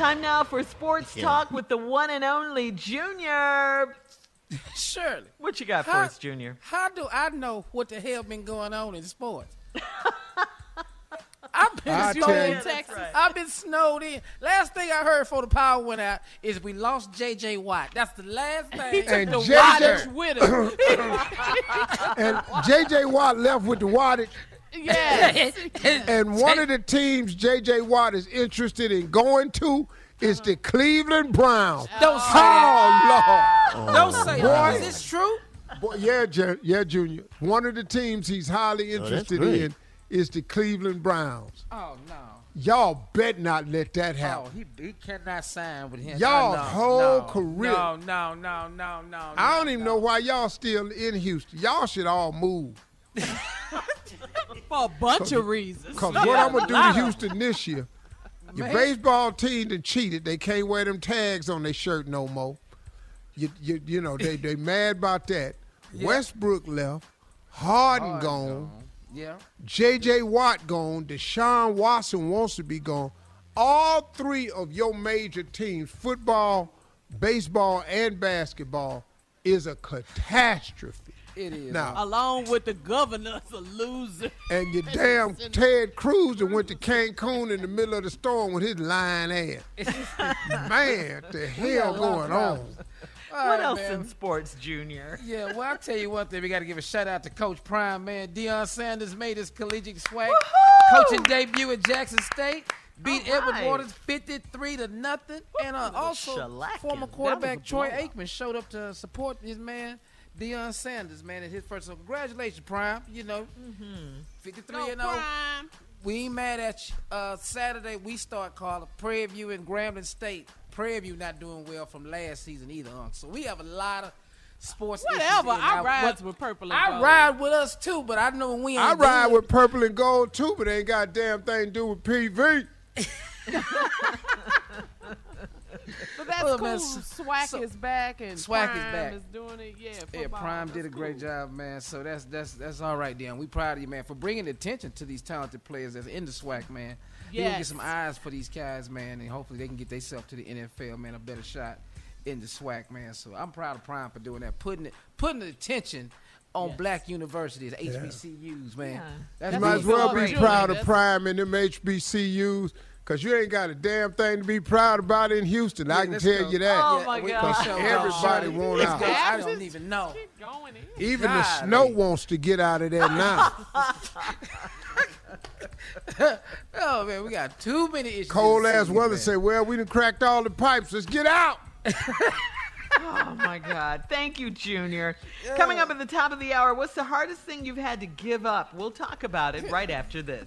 Time now for sports talk with the one and only Junior. Shirley, What you got for us, Junior? how do I know what the hell been going on in sports? I've been I'll snowed tell in you. Texas. I've been snowed in. Last thing I heard before the power went out is we lost J.J. Watt. That's the last thing. He And the JJ Wattage with him. and J.J. Watt left with the wattage. Yes. And one of the teams J.J. Watt is interested in going to is the Cleveland Browns. Don't say Oh, Lord. Don't oh, say Boy. that. Is this true? Boy, yeah, Ju- yeah, Junior. One of the teams he's highly oh, interested great. in is the Cleveland Browns. Oh no. Y'all bet not let that oh, happen. Oh, he, he cannot sign with him. Y'all Oh, no, whole no, career. No, no, no, no, no. I don't no, even no. know why y'all still in Houston. Y'all should all move. For a bunch of reasons. Because what I'm going to do to Houston this year, your Man. baseball team done cheated. They can't wear them tags on their shirt no more. You, you, you know, they, they mad about that. Westbrook left. Harden, Harden gone. gone. Yeah. J.J. Watt gone. Deshaun Watson wants to be gone. All three of your major teams, football, baseball, and basketball, is a catastrophe. It is. Now, Along with the governor's a loser. and your damn Ted Cruz that went to Cancun in the middle of the storm with his lying ass. Man, what the hell got a lot of going on? All What right, else man. in sports, Junior? Yeah, well, I'll tell you one thing. We got to give a shout out to Coach Prime, man. Deion Sanders made his collegiate swag. Coaching debut at Jackson State. Beat All Edward right. Waters 53 to nothing. And uh, That was a also, former quarterback Troy. Aikman showed up to support his man, Deion Sanders, man, at his first. So, congratulations, Prime. You know, 53 Go and 0. Prime. We ain't mad at you. Uh, Saturday, we start calling Prairie View and Grambling State. Prairie View not doing well from last season either, huh? So we have a lot of sports issues Whatever. I ride with purple and I gold. ride with us too, but I know we ain't. I ride good. with purple and gold too, but ain't got a damn thing to do with PV. But that's Well, cool. man, SWAC so- is back and SWAC is Prime back. is doing it. Yeah, Yeah, football. Prime did a That's great cool. job, man. So that's that's that's all right, Dan. We proud of you, man, for bringing attention to these talented players that's in the SWAC, man. We gonna get some eyes for these guys, man, and hopefully they can get themselves to the NFL, man, a better shot in the SWAC, man. So I'm proud of Prime for doing that, putting it, putting the attention on black universities, HBCUs, man. That's You might as well be proud of Prime and them HBCUs, cause you ain't got a damn thing to be proud about in Houston. I can tell go. you that. Oh, my Because God. Everybody show. want Let's out. go. I don't even know. Even the God, snow wants to get out of there now. oh man, we got too many issues. Cold ass weather man. say, well, we done cracked all the pipes. Let's get out. oh my God. Thank you, Junior. Coming up at the top of the hour, what's the hardest thing you've had to give up? We'll talk about it right after this.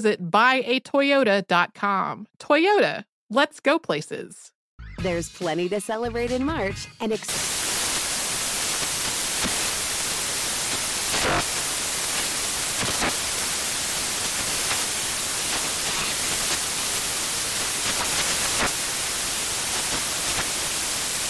visit buyatoyota.com. Toyota, let's go places. There's plenty to celebrate in March and ex-